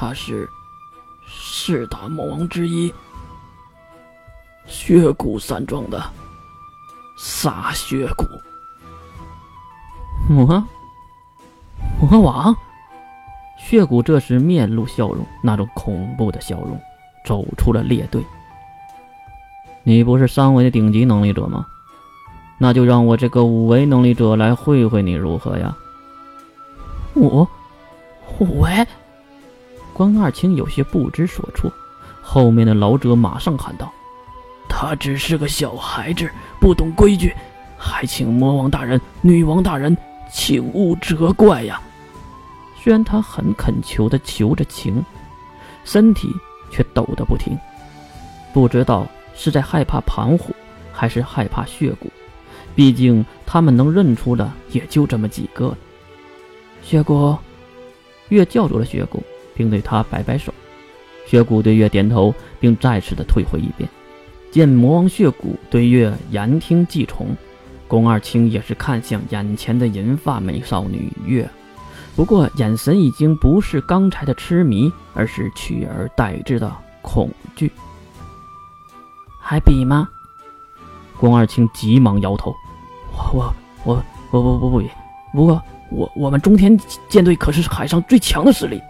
他是四大魔王之一，血骨山庄的撒血骨。魔魔王，血骨这时面露笑容，那种恐怖的笑容，走出了列队。你不是三维的顶级能力者吗？那就让我这个五维能力者来会会你如何呀？五五维，关二清有些不知所措。后面的老者马上喊道：“他只是个小孩子，不懂规矩，还请魔王大人、女王大人请勿责怪呀！” 虽然他很恳求的求着情，身体却抖得不停，不知道是在害怕盘虎，还是害怕血骨。毕竟他们能认出的也就这么几个了。血骨，月叫住了血骨，并对他摆摆手。血骨对月点头，并再次的退回一边。见魔王血骨对月言听计从，宫二清也是看向眼前的银发美少女月，不过眼神已经不是刚才的痴迷，而是取而代之的恐惧。还比吗？宫二清急忙摇头。我我我不不不比，不过我我们中天舰队可是海上最强的实力。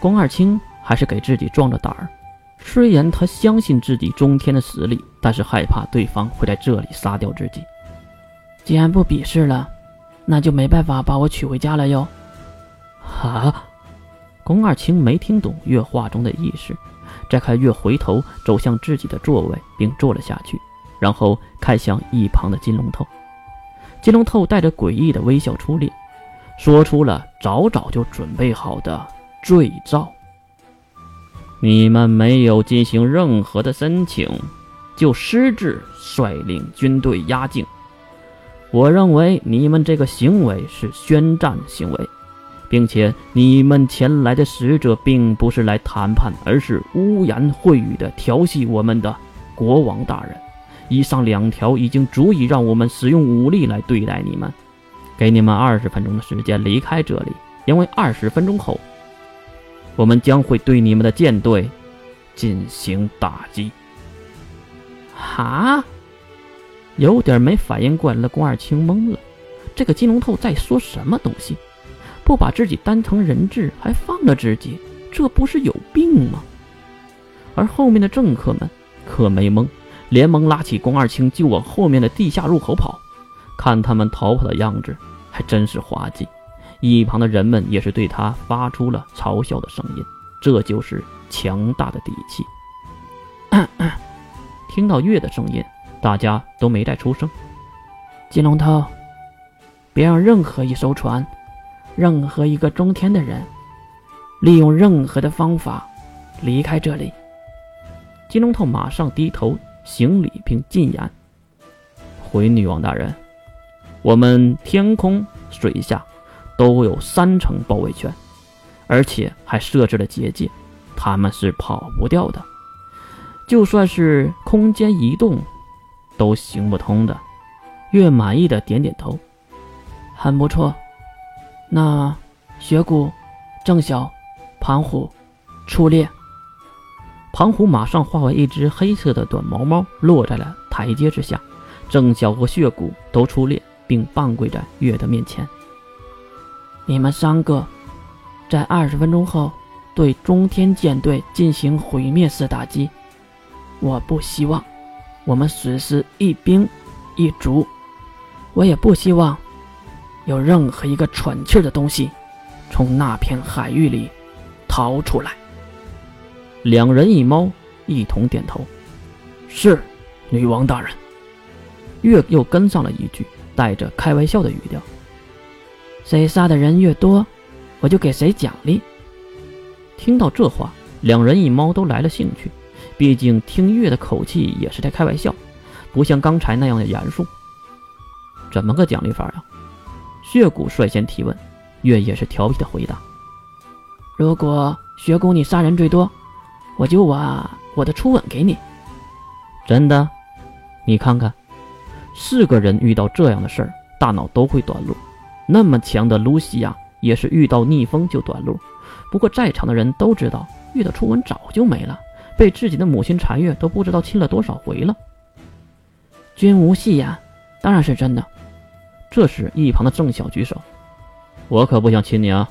宫二清还是给自己壮着胆儿，虽然他相信自己中天的实力，但是害怕对方会在这里杀掉自己。既然不比试了，那就没办法把我娶回家了哟。啊！宫二清没听懂月话中的意思，再看月回头走向自己的座位，并坐了下去，然后看向一旁的金龙头。金龙头带着诡异的微笑出列，说出了早早就准备好的罪兆。你们没有进行任何的申请，就私自率领军队压境。我认为你们这个行为是宣战行为，并且你们前来的使者并不是来谈判，而是污言秽语的调戏我们的国王大人。以上两条已经足以让我们使用武力来对待你们，给你们二十分钟的时间离开这里，因为二十分钟后，我们将会对你们的舰队进行打击。哈，有点没反应过来的宫二清懵了，这个金龙头在说什么东西？不把自己当成人质，还放了自己，这不是有病吗？而后面的政客们可没懵。连忙拉起宫二清就往后面的地下入口跑，看他们逃跑的样子，还真是滑稽。一旁的人们也是对他发出了嘲笑的声音。这就是强大的底气。听到月的声音，大家都没再出声。金龙头，别让任何一艘船，任何一个中天的人，利用任何的方法离开这里。金龙头马上低头。行礼并进言：“回女王大人，我们天空、水下都有三层包围圈，而且还设置了结界，他们是跑不掉的。就算是空间移动，都行不通的。”月满意的点点头：“很不错。那雪谷、郑晓、庞虎出列。”庞虎马上化为一只黑色的短毛猫，落在了台阶之下。郑晓和血骨都出列，并半跪在月的面前。你们三个，在二十分钟后对中天舰队进行毁灭式打击。我不希望我们损失一兵一卒，我也不希望有任何一个喘气的东西从那片海域里逃出来。两人一猫一同点头，是女王大人。月又跟上了一句，带着开玩笑的语调：“谁杀的人越多，我就给谁奖励。”听到这话，两人一猫都来了兴趣。毕竟听月的口气也是在开玩笑，不像刚才那样的严肃。怎么个奖励法呀？血骨率先提问，月也是调皮的回答：“如果血骨你杀人最多。”我就把我的初吻给你，真的？你看看，四个人遇到这样的事儿，大脑都会短路。那么强的露西亚也是遇到逆风就短路，不过在场的人都知道，月的初吻早就没了，被自己的母亲残月都不知道亲了多少回了。君无戏言，当然是真的。这时，一旁的郑晓举手：“我可不想亲你啊！”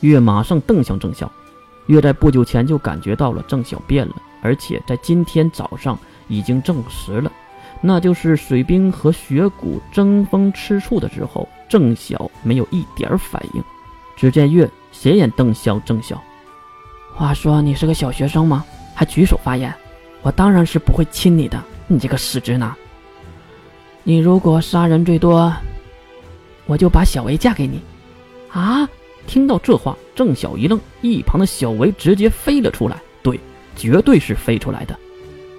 月马上瞪向郑晓。月在不久前就感觉到了郑晓变了，而且在今天早上已经证实了，那就是水冰和雪谷争风吃醋的时候，郑晓没有一点反应。只见月斜眼瞪向郑晓：“话说你是个小学生吗？还举手发言？我当然是不会亲你的，你这个死直男！你如果杀人最多，我就把小维嫁给你。”啊！听到这话，郑晓一愣，一旁的小维直接飞了出来。对，绝对是飞出来的。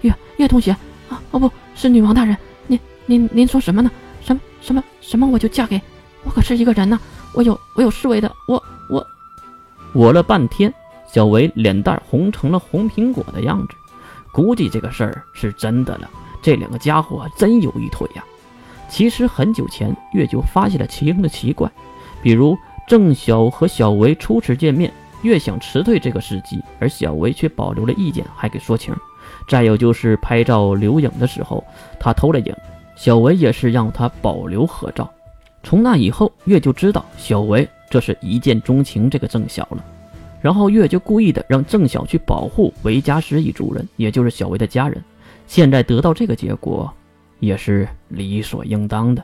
月月同学啊，哦不是女王大人，您您您说什么呢？什么什么什么我就嫁给？我可是一个人呢，我有我有侍卫的，我我我了半天，小维脸蛋红成了红苹果的样子，估计这个事儿是真的了。这两个家伙真有一腿呀！其实很久前，月就发现了其中的奇怪，比如。郑晓和小维初次见面，月想辞退这个司机，而小维却保留了意见，还给说情。再有就是拍照留影的时候，他偷了影，小维也是让他保留合照。从那以后，月就知道小维这是一见钟情这个郑晓了。然后月就故意的让郑晓去保护维加斯一族人，也就是小维的家人。现在得到这个结果，也是理所应当的。